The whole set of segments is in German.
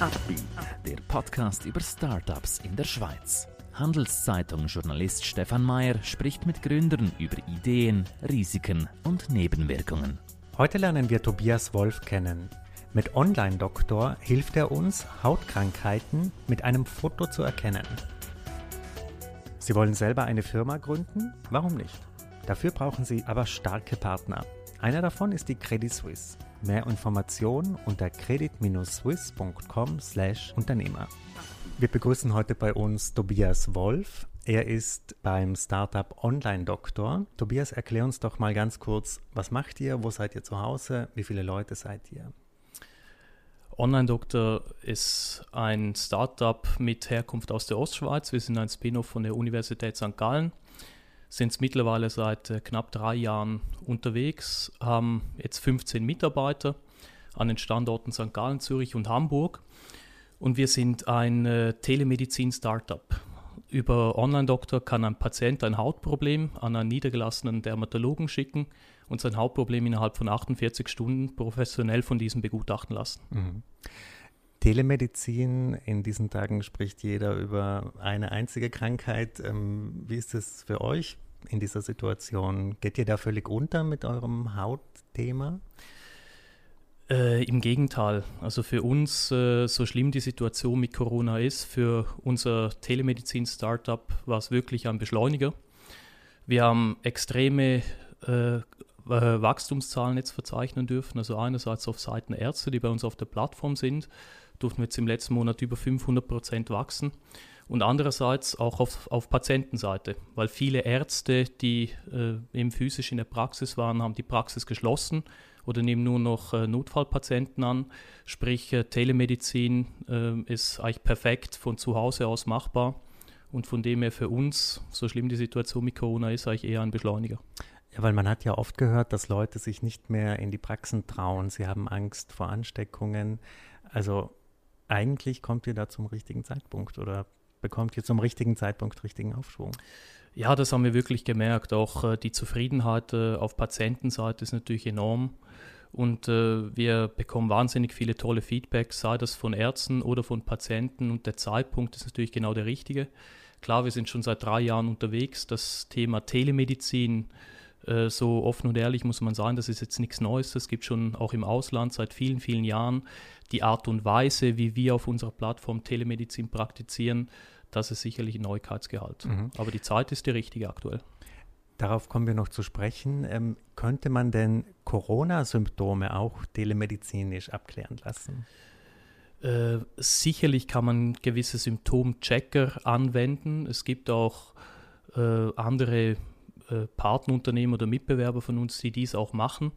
Upbeat, der Podcast über Startups in der Schweiz. Handelszeitung-Journalist Stefan Mayer spricht mit Gründern über Ideen, Risiken und Nebenwirkungen. Heute lernen wir Tobias Wolf kennen. Mit Online-Doktor hilft er uns, Hautkrankheiten mit einem Foto zu erkennen. Sie wollen selber eine Firma gründen? Warum nicht? Dafür brauchen Sie aber starke Partner. Einer davon ist die Credit Suisse. Mehr Informationen unter credit-swiss.com/Unternehmer. Wir begrüßen heute bei uns Tobias Wolf. Er ist beim Startup Online Doktor. Tobias, erklär uns doch mal ganz kurz, was macht ihr, wo seid ihr zu Hause, wie viele Leute seid ihr? Online Doktor ist ein Startup mit Herkunft aus der Ostschweiz. Wir sind ein Spin-off von der Universität St. Gallen sind mittlerweile seit äh, knapp drei Jahren unterwegs, haben jetzt 15 Mitarbeiter an den Standorten St. Gallen, Zürich und Hamburg. Und wir sind ein äh, Telemedizin-Startup. Über Online-Doktor kann ein Patient ein Hautproblem an einen niedergelassenen Dermatologen schicken und sein Hautproblem innerhalb von 48 Stunden professionell von diesem begutachten lassen. Mhm. Telemedizin, in diesen Tagen spricht jeder über eine einzige Krankheit. Ähm, wie ist es für euch in dieser Situation? Geht ihr da völlig unter mit eurem Hautthema? Äh, Im Gegenteil. Also für uns, äh, so schlimm die Situation mit Corona ist, für unser Telemedizin-Startup war es wirklich ein Beschleuniger. Wir haben extreme äh, Wachstumszahlen jetzt verzeichnen dürfen. Also einerseits auf Seiten Ärzte, die bei uns auf der Plattform sind, durften wir jetzt im letzten Monat über 500 Prozent wachsen. Und andererseits auch auf, auf Patientenseite, weil viele Ärzte, die äh, eben physisch in der Praxis waren, haben die Praxis geschlossen oder nehmen nur noch äh, Notfallpatienten an. Sprich, äh, Telemedizin äh, ist eigentlich perfekt von zu Hause aus machbar. Und von dem her für uns, so schlimm die Situation mit Corona ist, eigentlich eher ein Beschleuniger. Ja, weil man hat ja oft gehört, dass Leute sich nicht mehr in die Praxen trauen. Sie haben Angst vor Ansteckungen. Also eigentlich kommt ihr da zum richtigen Zeitpunkt oder bekommt ihr zum richtigen Zeitpunkt richtigen Aufschwung? Ja, das haben wir wirklich gemerkt. Auch äh, die Zufriedenheit äh, auf Patientenseite ist natürlich enorm. Und äh, wir bekommen wahnsinnig viele tolle Feedbacks, sei das von Ärzten oder von Patienten. Und der Zeitpunkt ist natürlich genau der richtige. Klar, wir sind schon seit drei Jahren unterwegs. Das Thema Telemedizin äh, so offen und ehrlich muss man sagen, das ist jetzt nichts Neues. Das gibt schon auch im Ausland seit vielen, vielen Jahren. Die Art und Weise, wie wir auf unserer Plattform Telemedizin praktizieren, das ist sicherlich ein Neuigkeitsgehalt. Mhm. Aber die Zeit ist die richtige aktuell. Darauf kommen wir noch zu sprechen. Ähm, könnte man denn Corona-Symptome auch telemedizinisch abklären lassen? Äh, sicherlich kann man gewisse Symptomchecker anwenden. Es gibt auch äh, andere äh, Partnerunternehmen oder Mitbewerber von uns, die dies auch machen.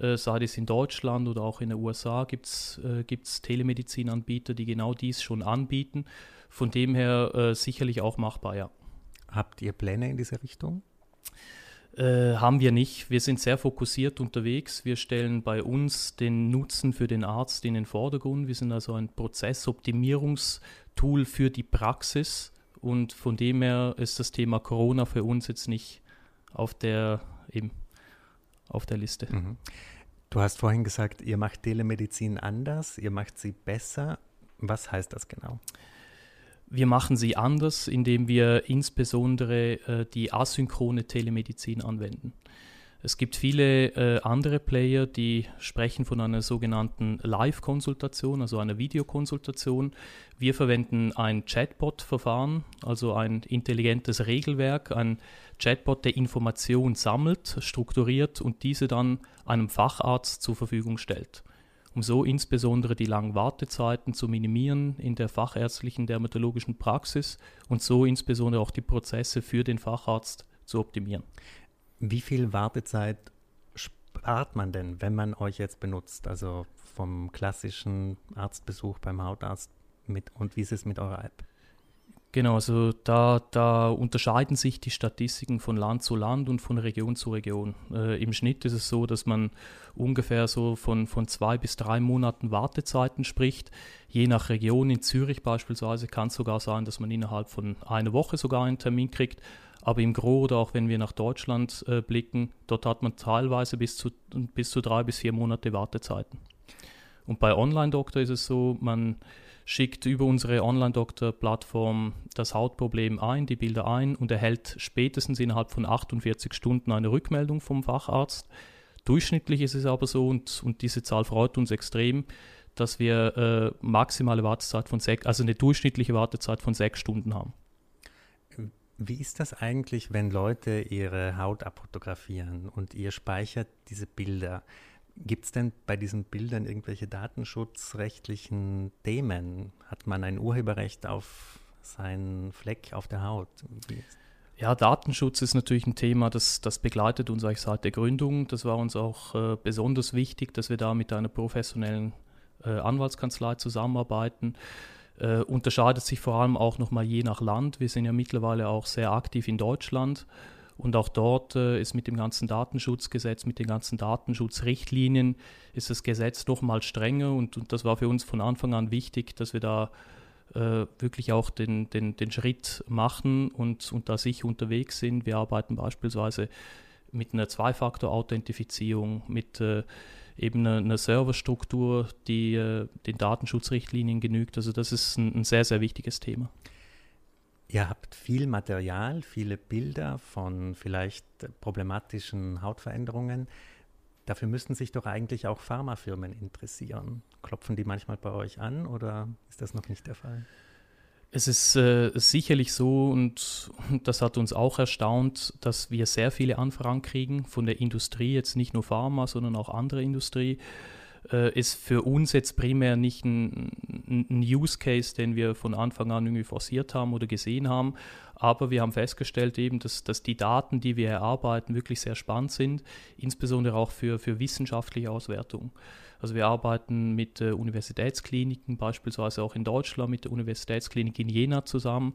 Äh, sei es in Deutschland oder auch in den USA gibt es äh, Telemedizinanbieter, die genau dies schon anbieten. Von dem her äh, sicherlich auch machbar, ja. Habt ihr Pläne in diese Richtung? Äh, haben wir nicht. Wir sind sehr fokussiert unterwegs. Wir stellen bei uns den Nutzen für den Arzt in den Vordergrund. Wir sind also ein Prozessoptimierungstool für die Praxis. Und von dem her ist das Thema Corona für uns jetzt nicht auf der, eben, auf der Liste. Mhm. Du hast vorhin gesagt, ihr macht Telemedizin anders, ihr macht sie besser. Was heißt das genau? Wir machen sie anders, indem wir insbesondere äh, die asynchrone Telemedizin anwenden. Es gibt viele äh, andere Player, die sprechen von einer sogenannten Live-Konsultation, also einer Videokonsultation. Wir verwenden ein Chatbot-Verfahren, also ein intelligentes Regelwerk, ein Chatbot, der Information sammelt, strukturiert und diese dann einem Facharzt zur Verfügung stellt um so insbesondere die langen Wartezeiten zu minimieren in der fachärztlichen dermatologischen Praxis und so insbesondere auch die Prozesse für den Facharzt zu optimieren. Wie viel Wartezeit spart man denn, wenn man euch jetzt benutzt? Also vom klassischen Arztbesuch beim Hautarzt mit und wie ist es mit eurer App? Genau, also da, da unterscheiden sich die Statistiken von Land zu Land und von Region zu Region. Äh, Im Schnitt ist es so, dass man ungefähr so von, von zwei bis drei Monaten Wartezeiten spricht. Je nach Region, in Zürich beispielsweise, kann es sogar sein, dass man innerhalb von einer Woche sogar einen Termin kriegt. Aber im Gro oder auch wenn wir nach Deutschland äh, blicken, dort hat man teilweise bis zu, bis zu drei bis vier Monate Wartezeiten. Und bei Online-Doktor ist es so, man schickt über unsere Online-Doktor-Plattform das Hautproblem ein, die Bilder ein und erhält spätestens innerhalb von 48 Stunden eine Rückmeldung vom Facharzt. Durchschnittlich ist es aber so, und, und diese Zahl freut uns extrem, dass wir äh, maximale Wartezeit von sechs, also eine durchschnittliche Wartezeit von sechs Stunden haben. Wie ist das eigentlich, wenn Leute ihre Haut abfotografieren und ihr speichert diese Bilder? Gibt es denn bei diesen Bildern irgendwelche datenschutzrechtlichen Themen? Hat man ein Urheberrecht auf seinen Fleck auf der Haut? Ja, Datenschutz ist natürlich ein Thema, das, das begleitet uns eigentlich seit der Gründung. Das war uns auch äh, besonders wichtig, dass wir da mit einer professionellen äh, Anwaltskanzlei zusammenarbeiten. Äh, unterscheidet sich vor allem auch nochmal je nach Land. Wir sind ja mittlerweile auch sehr aktiv in Deutschland und auch dort äh, ist mit dem ganzen Datenschutzgesetz, mit den ganzen Datenschutzrichtlinien, ist das Gesetz doch mal strenger und, und das war für uns von Anfang an wichtig, dass wir da äh, wirklich auch den, den, den Schritt machen und, und da sicher unterwegs sind. Wir arbeiten beispielsweise mit einer Zwei-Faktor-Authentifizierung, mit äh, eben eine, eine, Serverstruktur, die äh, den Datenschutzrichtlinien genügt. Also das ist ein, ein sehr, sehr wichtiges Thema. Ihr habt viel Material, viele Bilder von vielleicht problematischen Hautveränderungen. Dafür müssten sich doch eigentlich auch Pharmafirmen interessieren. Klopfen die manchmal bei euch an oder ist das noch nicht der Fall? Es ist äh, sicherlich so und das hat uns auch erstaunt, dass wir sehr viele Anfragen kriegen von der Industrie, jetzt nicht nur Pharma, sondern auch andere Industrie äh, ist für uns jetzt primär nicht ein, ein, Use Case, den wir von Anfang an irgendwie forciert haben oder gesehen haben. Aber wir haben festgestellt eben, dass, dass die Daten, die wir erarbeiten, wirklich sehr spannend sind, insbesondere auch für, für wissenschaftliche Auswertung. Also wir arbeiten mit äh, Universitätskliniken, beispielsweise auch in Deutschland mit der Universitätsklinik in Jena zusammen,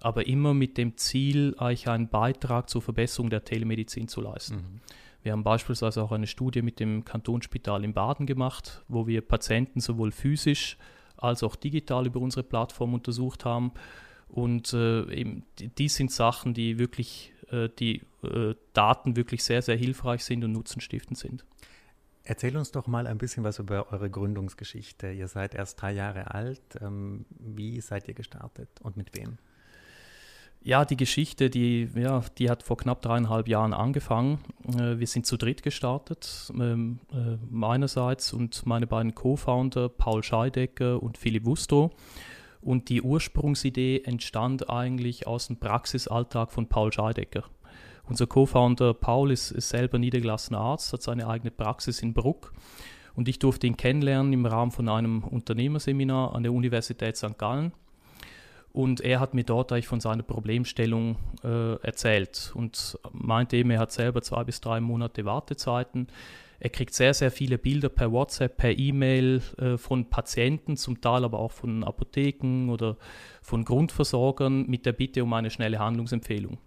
aber immer mit dem Ziel, eigentlich einen Beitrag zur Verbesserung der Telemedizin zu leisten. Mhm. Wir haben beispielsweise auch eine Studie mit dem Kantonsspital in Baden gemacht, wo wir Patienten sowohl physisch als auch digital über unsere Plattform untersucht haben. Und äh, eben, die sind Sachen, die wirklich, äh, die äh, Daten wirklich sehr, sehr hilfreich sind und nutzenstiftend sind. Erzähl uns doch mal ein bisschen was über eure Gründungsgeschichte. Ihr seid erst drei Jahre alt. Ähm, wie seid ihr gestartet und mit wem? Ja, die Geschichte, die, ja, die hat vor knapp dreieinhalb Jahren angefangen. Äh, wir sind zu dritt gestartet, ähm, äh, meinerseits und meine beiden Co-Founder Paul Scheidecker und Philipp Wusto. Und die Ursprungsidee entstand eigentlich aus dem Praxisalltag von Paul Scheidecker. Unser Co-Founder Paul ist, ist selber niedergelassener Arzt, hat seine eigene Praxis in Bruck. Und ich durfte ihn kennenlernen im Rahmen von einem Unternehmerseminar an der Universität St. Gallen. Und er hat mir dort eigentlich von seiner Problemstellung äh, erzählt und meinte eben, er hat selber zwei bis drei Monate Wartezeiten. Er kriegt sehr, sehr viele Bilder per WhatsApp, per E-Mail äh, von Patienten, zum Teil aber auch von Apotheken oder von Grundversorgern mit der Bitte um eine schnelle Handlungsempfehlung.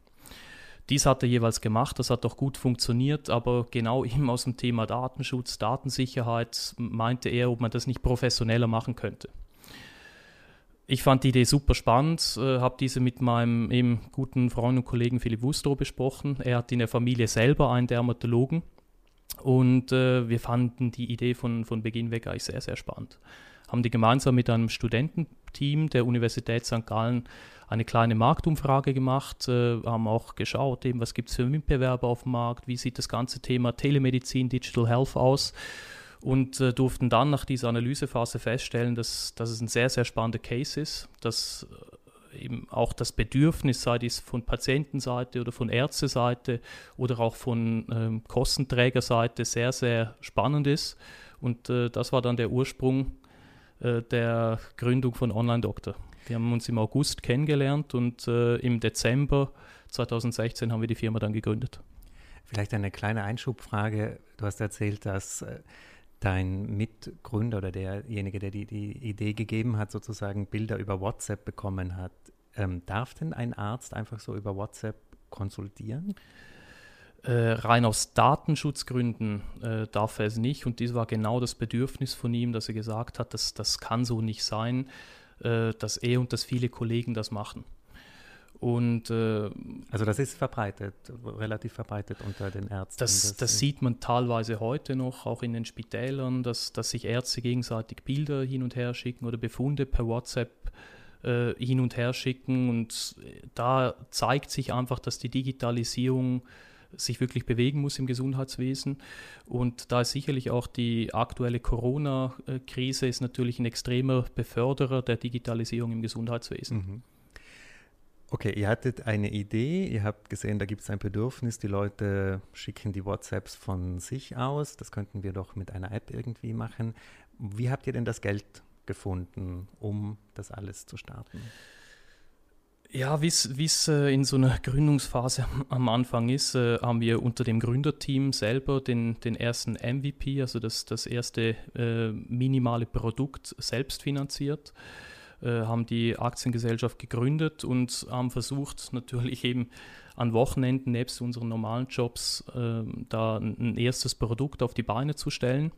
Dies hat er jeweils gemacht, das hat auch gut funktioniert, aber genau eben aus dem Thema Datenschutz, Datensicherheit meinte er, ob man das nicht professioneller machen könnte ich fand die Idee super spannend, äh, habe diese mit meinem eben guten Freund und Kollegen Philipp Wustrow besprochen. Er hat in der Familie selber einen Dermatologen und äh, wir fanden die Idee von, von Beginn weg eigentlich sehr, sehr spannend. Haben die gemeinsam mit einem Studententeam der Universität St. Gallen eine kleine Marktumfrage gemacht, äh, haben auch geschaut, eben, was gibt es für Mitbewerber auf dem Markt, wie sieht das ganze Thema Telemedizin, Digital Health aus und äh, durften dann nach dieser Analysephase feststellen, dass, dass es ein sehr, sehr spannender Case ist, dass äh, eben auch das Bedürfnis, sei dies von Patientenseite oder von Ärzteseite oder auch von ähm, Kostenträgerseite, sehr, sehr spannend ist. Und äh, das war dann der Ursprung äh, der Gründung von Online Doctor. Wir haben uns im August kennengelernt und äh, im Dezember 2016 haben wir die Firma dann gegründet. Vielleicht eine kleine Einschubfrage. Du hast erzählt, dass äh, dein Mitgründer oder derjenige, der die, die Idee gegeben hat, sozusagen Bilder über WhatsApp bekommen hat, ähm, darf denn ein Arzt einfach so über WhatsApp konsultieren? Äh, rein aus Datenschutzgründen äh, darf er es nicht. Und dies war genau das Bedürfnis von ihm, dass er gesagt hat, dass das kann so nicht sein, äh, dass er und dass viele Kollegen das machen. Und, äh, also das ist verbreitet, relativ verbreitet unter den Ärzten. Das, das, das sieht man teilweise heute noch, auch in den Spitälern, dass, dass sich Ärzte gegenseitig Bilder hin und her schicken oder Befunde per WhatsApp äh, hin und her schicken. Und da zeigt sich einfach, dass die Digitalisierung sich wirklich bewegen muss im Gesundheitswesen. Und da ist sicherlich auch die aktuelle Corona-Krise ist natürlich ein extremer Beförderer der Digitalisierung im Gesundheitswesen. Mhm. Okay, ihr hattet eine Idee, ihr habt gesehen, da gibt es ein Bedürfnis, die Leute schicken die WhatsApps von sich aus, das könnten wir doch mit einer App irgendwie machen. Wie habt ihr denn das Geld gefunden, um das alles zu starten? Ja, wie es äh, in so einer Gründungsphase am, Anfang ist, äh, haben wir unter dem Gründerteam selber den, den ersten MVP, also das, das erste äh, minimale Produkt selbst finanziert. Äh, haben die Aktiengesellschaft gegründet und haben versucht, natürlich eben an Wochenenden nebst unseren normalen Jobs äh, da ein, erstes Produkt auf die Beine zu stellen.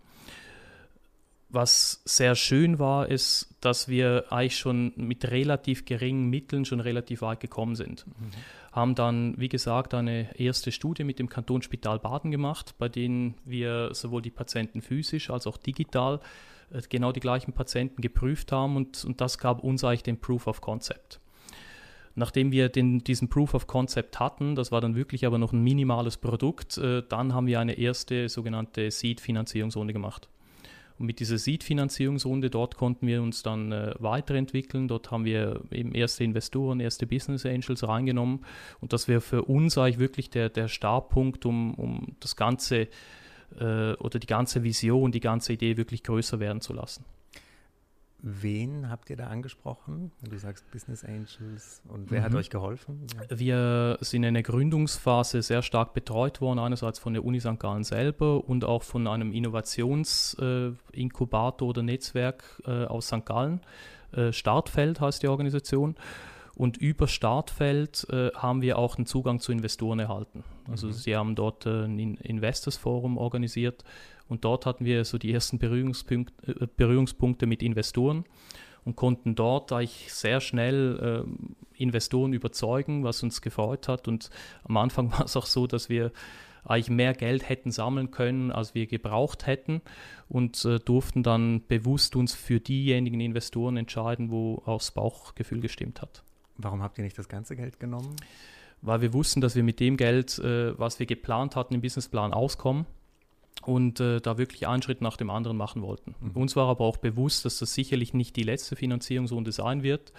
Was sehr schön war, ist, dass wir eigentlich schon mit relativ geringen Mitteln schon relativ weit gekommen sind. Mhm. Haben dann, wie gesagt, eine erste Studie mit dem Kantonsspital Baden gemacht, bei denen wir sowohl die Patienten physisch als auch digital genau die gleichen Patienten geprüft haben und, und das gab uns eigentlich den Proof of Concept. Nachdem wir den, diesen Proof of Concept hatten, das war dann wirklich aber noch ein minimales Produkt, äh, dann haben wir eine erste sogenannte Seed-Finanzierungsrunde gemacht. Und mit dieser Seed-Finanzierungsrunde, dort konnten wir uns dann äh, weiterentwickeln. Dort haben wir eben erste Investoren, erste Business Angels reingenommen. Und das wäre für uns eigentlich wirklich der, der Startpunkt, um, um das Ganze äh, oder die ganze Vision, die ganze Idee wirklich größer werden zu lassen. Wen habt ihr da angesprochen? Du sagst Business Angels und wer mhm. hat euch geholfen? Ja. Wir sind in der Gründungsphase sehr stark betreut worden, einerseits von der Uni St. Gallen selber und auch von einem Innovationsinkubator äh, oder Netzwerk äh, aus St. Gallen. Äh, Startfeld heißt die Organisation. Und über Startfeld äh, haben wir auch einen Zugang zu Investoren erhalten. Also mhm. sie haben dort äh, ein Investors Forum organisiert und dort hatten wir so die ersten Berührungspunkte, äh, Berührungspunkte mit Investoren und konnten dort eigentlich sehr schnell äh, Investoren überzeugen, was uns gefreut hat. Und am Anfang war es auch so, dass wir eigentlich mehr Geld hätten sammeln können, als wir gebraucht hätten und äh, durften dann bewusst uns für diejenigen Investoren entscheiden, wo auch das Bauchgefühl gestimmt hat. Warum habt ihr nicht das ganze Geld genommen? Weil wir wussten, dass wir mit dem Geld, äh, was wir geplant hatten, im Businessplan auskommen und äh, da wirklich einen Schritt nach dem anderen machen wollten. Mhm. Uns war aber auch bewusst, dass das sicherlich nicht die letzte Finanzierungsrunde sein wird,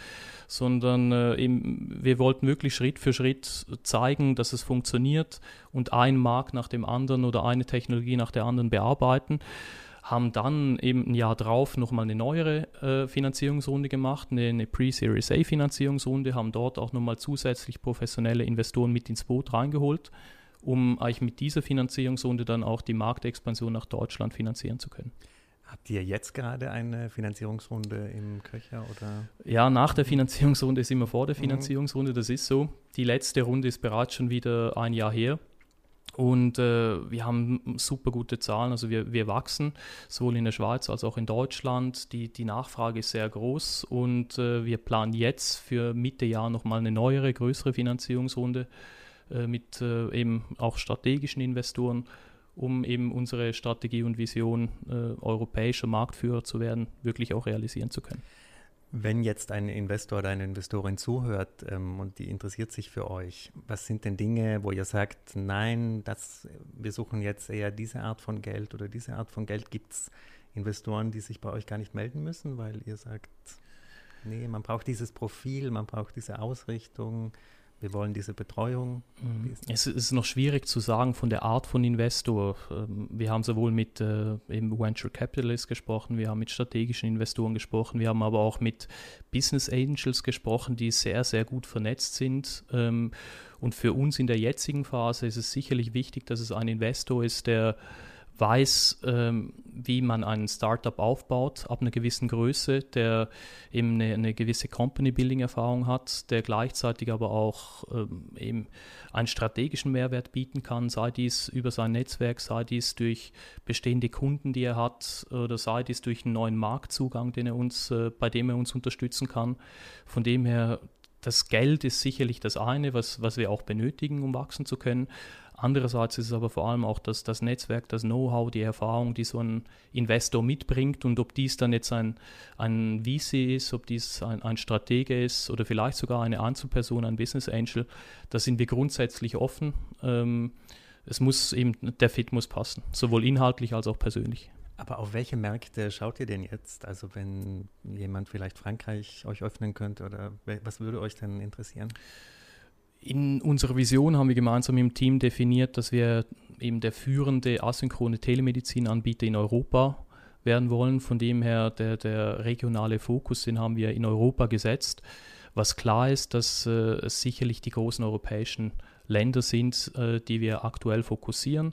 sondern äh, eben, wir wollten wirklich Schritt für Schritt zeigen, dass es funktioniert und ein Markt nach dem anderen oder eine Technologie nach der anderen bearbeiten haben dann eben ein Jahr drauf nochmal eine neuere äh, Finanzierungsrunde gemacht, eine, eine Pre-Series A Finanzierungsrunde, haben dort auch nochmal zusätzlich professionelle Investoren mit ins Boot reingeholt, um eigentlich mit dieser Finanzierungsrunde dann auch die Marktexpansion nach Deutschland finanzieren zu können. Habt ihr jetzt gerade eine Finanzierungsrunde im Köcher oder? Ja, nach der Finanzierungsrunde ist immer vor der mhm. Finanzierungsrunde, das ist so. Die letzte Runde ist bereits schon wieder ein Jahr her. Und äh, wir haben super gute Zahlen, also wir, wir wachsen sowohl in der Schweiz als auch in Deutschland. Die, die Nachfrage ist sehr groß und äh, wir planen jetzt für Mitte Jahr nochmal eine neuere, größere Finanzierungsrunde äh, mit äh, eben auch strategischen Investoren, um eben unsere Strategie und Vision, äh, europäischer Marktführer zu werden, wirklich auch realisieren zu können. Wenn jetzt ein Investor oder eine Investorin zuhört ähm, und die interessiert sich für euch, was sind denn Dinge, wo ihr sagt, nein, das, wir suchen jetzt eher diese Art von Geld oder diese Art von Geld? Gibt es Investoren, die sich bei euch gar nicht melden müssen, weil ihr sagt, nee, man braucht dieses Profil, man braucht diese Ausrichtung, wir wollen diese Betreuung. Mhm. Es ist noch schwierig zu sagen von der Art von Investor. Ähm, wir haben sowohl mit äh, Venture Capitalists gesprochen, wir haben mit strategischen Investoren gesprochen, wir haben aber auch mit Business Angels gesprochen, die sehr, sehr gut vernetzt sind. Ähm, und für uns in der jetzigen Phase ist es sicherlich wichtig, dass es ein Investor ist, der weiß, ähm, wie man einen Startup aufbaut ab einer gewissen Größe, der eben eine, eine gewisse Company-Building-Erfahrung hat, der gleichzeitig aber auch ähm, eben einen strategischen Mehrwert bieten kann, sei dies über sein Netzwerk, sei dies durch bestehende Kunden, die er hat, oder sei dies durch einen neuen Marktzugang, den er uns, äh, bei dem er uns unterstützen kann. Von dem her das Geld ist sicherlich das eine, was, was wir auch benötigen, um wachsen zu können. Andererseits ist es aber vor allem auch das, das Netzwerk, das Know-how, die Erfahrung, die so ein Investor mitbringt und ob dies dann jetzt ein, ein VC ist, ob dies ein, ein Stratege ist oder vielleicht sogar eine Einzelperson, ein Business Angel, da sind wir grundsätzlich offen. Ähm, es muss eben, der Fit muss passen, sowohl inhaltlich als auch persönlich. Aber auf welche Märkte schaut ihr denn jetzt? Also wenn jemand vielleicht Frankreich euch öffnen könnte oder was würde euch denn interessieren? In unserer Vision haben wir gemeinsam im Team definiert, dass wir eben der führende asynchrone Telemedizin-Anbieter in Europa werden wollen. Von dem her der, der regionale Fokus, den haben wir in Europa gesetzt. Was klar ist, dass äh, es sicherlich die großen europäischen Länder sind, äh, die wir aktuell fokussieren.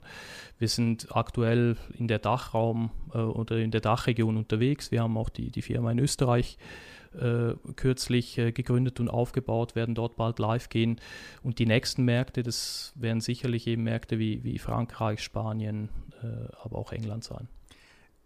Wir sind aktuell in der Dachraum äh, oder in der Dachregion unterwegs. Wir haben auch die, die Firma in Österreich äh, kürzlich äh, gegründet und aufgebaut, werden dort bald live gehen. Und die nächsten Märkte, das werden sicherlich eben Märkte wie, wie Frankreich, Spanien, äh, aber auch England sein.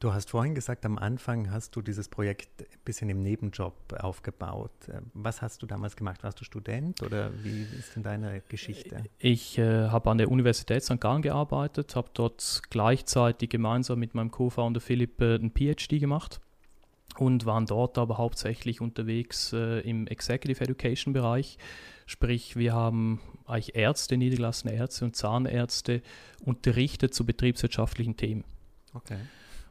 Du hast vorhin gesagt, am Anfang hast du dieses Projekt ein bisschen im Nebenjob aufgebaut. Äh, was hast du damals gemacht? Warst du Student oder wie ist denn deine Geschichte? Ich äh, habe an der Universität St. Gallen gearbeitet, habe dort gleichzeitig gemeinsam mit meinem Co-Founder Philipp äh, einen PhD gemacht und waren dort aber hauptsächlich unterwegs äh, im Executive Education Bereich. Sprich, wir haben eigentlich Ärzte, niedergelassene Ärzte und Zahnärzte unterrichtet zu betriebswirtschaftlichen Themen. Okay.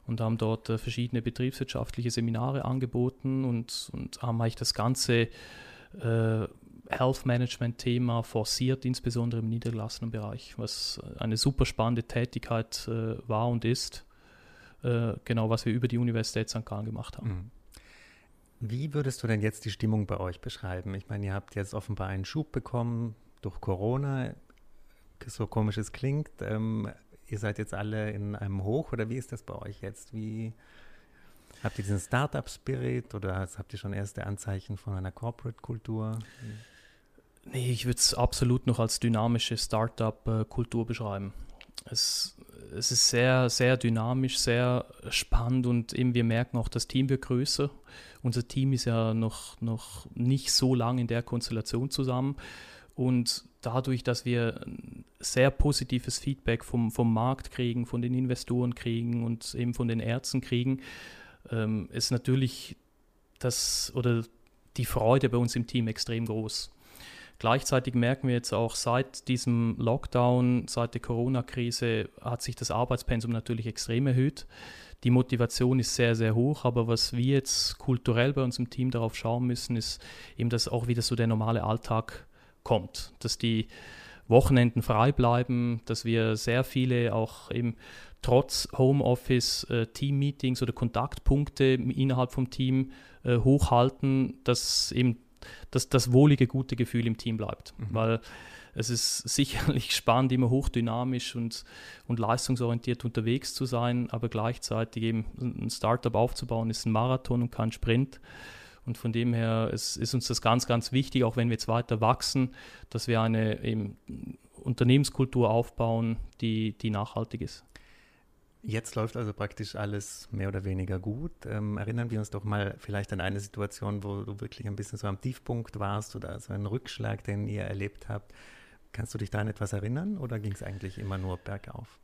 Und haben dort äh, verschiedene betriebswirtschaftliche Seminare angeboten und, und haben eigentlich das ganze äh, Health Management Thema forciert, insbesondere im niedergelassenen Bereich, was eine super spannende Tätigkeit äh, war und ist äh, genau, was wir über die Universität St. Gallen gemacht haben. Mhm. Wie würdest du denn jetzt die Stimmung bei euch beschreiben? Ich meine, ihr habt jetzt offenbar einen Schub bekommen durch Corona, so komisch es klingt. Ähm, ihr seid jetzt alle in einem Hoch oder wie ist das bei euch jetzt? Wie habt ihr diesen Startup-Spirit oder habt ihr schon erste Anzeichen von einer Corporate-Kultur? Nee, ich würde es absolut noch als dynamische Startup-Kultur beschreiben. Es es ist sehr, sehr dynamisch, sehr spannend und eben wir merken auch, das Team wird größer. Unser Team ist ja noch, noch nicht so lange in der Konstellation zusammen. Und dadurch, dass wir sehr positives Feedback vom, vom Markt kriegen, von den Investoren kriegen und eben von den Ärzten kriegen, ähm, ist natürlich das oder die Freude bei uns im Team extrem groß. Gleichzeitig merken wir jetzt auch seit diesem Lockdown, seit der Corona-Krise hat sich das Arbeitspensum natürlich extrem erhöht. Die Motivation ist sehr, sehr hoch, aber was wir jetzt kulturell bei uns im Team darauf schauen müssen, ist eben, dass auch wieder so der normale Alltag kommt, dass die Wochenenden frei bleiben, dass wir sehr viele auch eben trotz Homeoffice äh, Team-Meetings oder Kontaktpunkte innerhalb vom Team äh, hochhalten, dass eben dass das wohlige, gute Gefühl im Team bleibt. Mhm. Weil es ist sicherlich spannend, immer hochdynamisch und, und leistungsorientiert unterwegs zu sein, aber gleichzeitig eben ein Startup aufzubauen, ist ein Marathon und kein Sprint. Und von dem her ist, ist uns das ganz, ganz wichtig, auch wenn wir jetzt weiter wachsen, dass wir eine Unternehmenskultur aufbauen, die, die nachhaltig ist. Jetzt läuft also praktisch alles mehr oder weniger gut. Ähm, erinnern wir uns doch mal vielleicht an eine Situation, wo du wirklich ein bisschen so am Tiefpunkt warst oder so einen Rückschlag, den ihr erlebt habt. Kannst du dich da an etwas erinnern oder ging es eigentlich immer nur bergauf?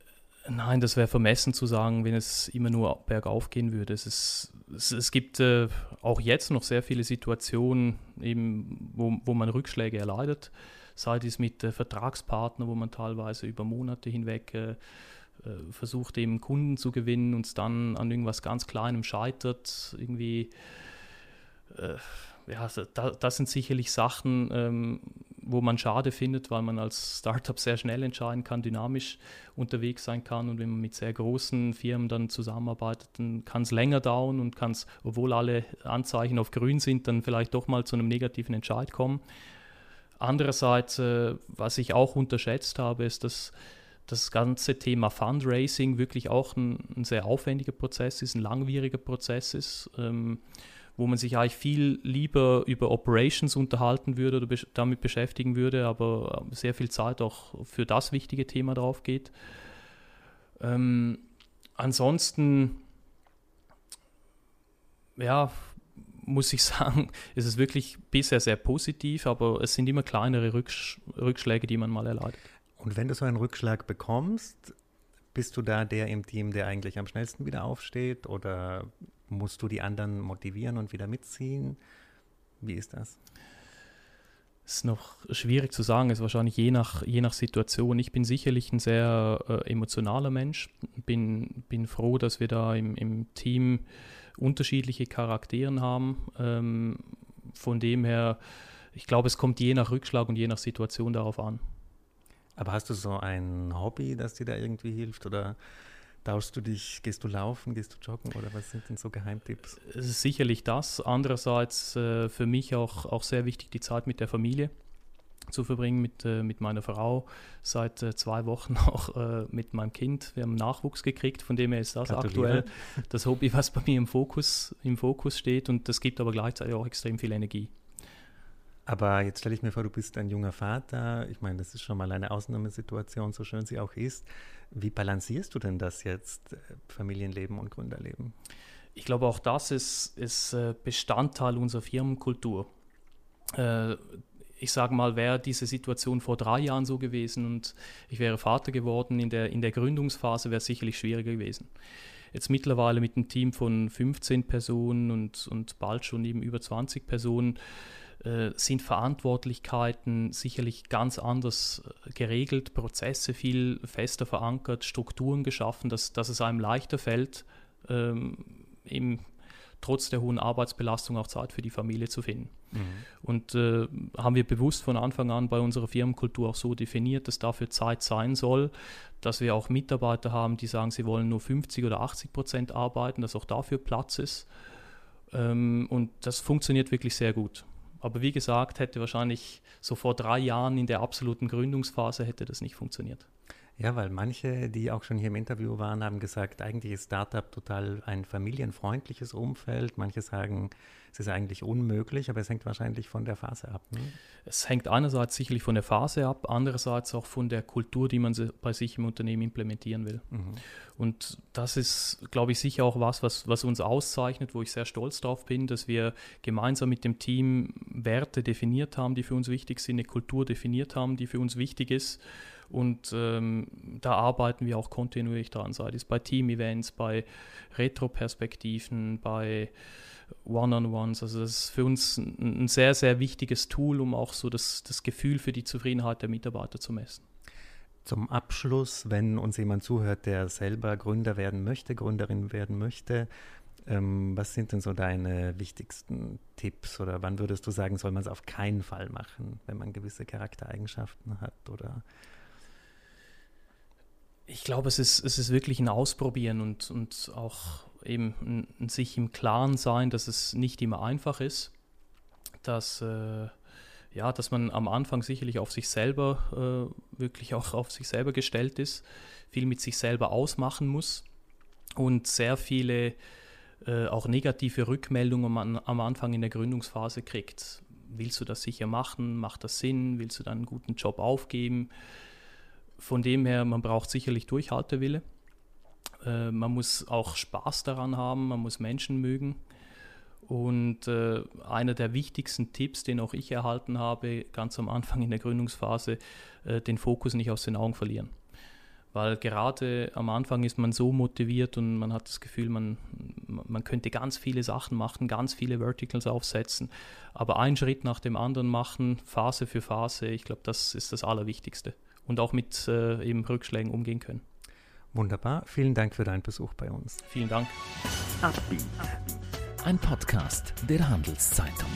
Nein, das wäre vermessen zu sagen, wenn es immer nur bergauf gehen würde. Es, ist, es, es gibt äh, auch jetzt noch sehr viele Situationen, eben, wo, wo man Rückschläge erleidet. Sei dies mit äh, Vertragspartnern, wo man teilweise über Monate hinweg äh, äh, versucht eben Kunden zu gewinnen und dann an irgendwas ganz Kleinem scheitert, irgendwie, äh, ja, da, das sind sicherlich Sachen, ähm, wo man schade findet, weil man als Startup sehr schnell entscheiden kann, dynamisch unterwegs sein kann und wenn man mit sehr großen Firmen dann zusammenarbeitet, dann kann es länger dauern und kann es, obwohl alle Anzeichen auf grün sind, dann vielleicht doch mal zu einem negativen Entscheid kommen. Andererseits, äh, was ich auch unterschätzt habe, ist, dass das ganze Thema Fundraising wirklich auch ein, ein, sehr aufwendiger Prozess ist, ein langwieriger Prozess ist, ähm, wo man sich eigentlich viel lieber über Operations unterhalten würde oder be damit beschäftigen würde, aber sehr viel Zeit auch für das wichtige Thema drauf geht. Ähm, ansonsten, ja, muss ich sagen, ist es wirklich bisher sehr positiv, aber es sind immer kleinere Rücksch Rückschläge, die man mal erleidet. Und wenn du so einen Rückschlag bekommst, bist du da der im Team, der eigentlich am schnellsten wieder aufsteht oder musst du die anderen motivieren und wieder mitziehen? Wie ist das? ist noch schwierig zu sagen, ist wahrscheinlich je nach, je nach Situation. Ich bin sicherlich ein sehr äh, emotionaler Mensch, bin, bin froh, dass wir da im, im Team unterschiedliche Charakteren haben. Ähm, von dem her, ich glaube, es kommt je nach Rückschlag und je nach Situation darauf an. Aber hast du so ein Hobby, das dir da irgendwie hilft oder Tauschst du dich, gehst du laufen, gehst du joggen oder was sind denn so Geheimtipps? Es ist sicherlich das. Andererseits äh, für mich auch, auch sehr wichtig, die Zeit mit der Familie zu verbringen, mit, äh, mit meiner Frau. Seit äh, zwei Wochen auch äh, mit meinem Kind. Wir haben Nachwuchs gekriegt, von dem her ist das aktuell das Hobby, was bei mir im Fokus, im Fokus steht. Und das gibt aber gleichzeitig auch extrem viel Energie. Aber jetzt stelle ich mir vor, du bist ein junger Vater. Ich meine, das ist schon mal eine Ausnahmesituation, so schön sie auch ist. Wie balancierst du denn das jetzt, äh, Familienleben und Gründerleben? Ich glaube, auch das ist, ist äh, Bestandteil unserer Firmenkultur. Äh, ich sage mal, wäre diese Situation vor drei Jahren so gewesen und ich wäre Vater geworden, in der, in der Gründungsphase wäre es sicherlich schwieriger gewesen. Jetzt mittlerweile mit einem Team von 15 Personen und, und bald schon eben über 20 Personen äh, sind Verantwortlichkeiten sicherlich ganz anders äh, geregelt, Prozesse viel fester verankert, Strukturen geschaffen, dass, dass es einem leichter fällt, ähm, eben trotz der hohen Arbeitsbelastung auch Zeit für die Familie zu finden. Mhm. Und äh, haben wir bewusst von Anfang an bei unserer Firmenkultur auch so definiert, dass dafür Zeit sein soll, dass wir auch Mitarbeiter haben, die sagen, sie wollen nur 50 oder 80 Prozent arbeiten, dass auch dafür Platz ist. Ähm, und das funktioniert wirklich sehr gut. Aber wie gesagt, hätte wahrscheinlich so vor drei Jahren in der absoluten Gründungsphase hätte das nicht funktioniert. Ja, weil manche, die auch schon hier im Interview waren, haben gesagt, eigentlich ist Startup total ein familienfreundliches Umfeld. Manche sagen, es ist eigentlich unmöglich, aber es hängt wahrscheinlich von der Phase ab. Ne? Es hängt einerseits sicherlich von der Phase ab, andererseits auch von der Kultur, die man bei sich im Unternehmen implementieren will. Mhm. Und das ist, glaube ich, sicher auch was, was, was uns auszeichnet, wo ich sehr stolz drauf bin, dass wir gemeinsam mit dem Team Werte definiert haben, die für uns wichtig sind, eine Kultur definiert haben, die für uns wichtig ist und ähm, da arbeiten wir auch kontinuierlich dran, sei es bei Team-Events, bei Retro-Perspektiven, bei One-on-Ones. Also das ist für uns ein, ein, sehr, sehr wichtiges Tool, um auch so das, das Gefühl für die Zufriedenheit der Mitarbeiter zu messen. Zum Abschluss, wenn uns jemand zuhört, der selber Gründer werden möchte, Gründerin werden möchte, ähm, was sind denn so deine wichtigsten Tipps oder wann würdest du sagen, soll man es auf keinen Fall machen, wenn man gewisse Charaktereigenschaften hat oder ich glaube, es ist, es ist wirklich ein Ausprobieren und, und auch eben ein, sich im Klaren sein, dass es nicht immer einfach ist, dass, äh, ja, dass man am Anfang sicherlich auf sich selber, äh, wirklich auch auf sich selber gestellt ist, viel mit sich selber ausmachen muss und sehr viele äh, auch negative Rückmeldungen man am Anfang in der Gründungsphase kriegt. Willst du das sicher machen? Macht das Sinn? Willst du dann einen guten Job aufgeben? Von dem her, man braucht sicherlich Durchhaltewille. Äh, man muss auch Spaß daran haben, man muss Menschen mögen. Und äh, einer der wichtigsten Tipps, den auch ich erhalten habe, ganz am Anfang in der Gründungsphase, äh, den Fokus nicht aus den Augen verlieren. Weil gerade am Anfang ist man so motiviert und man hat das Gefühl, man, man könnte ganz viele Sachen machen, ganz viele Verticals aufsetzen, aber einen Schritt nach dem anderen machen, Phase für Phase, ich glaube, das ist das Allerwichtigste und auch mit äh, eben Rückschlägen umgehen können. Wunderbar. Vielen Dank für deinen Besuch bei uns. Vielen Dank. Ein Podcast der Handelszeitung.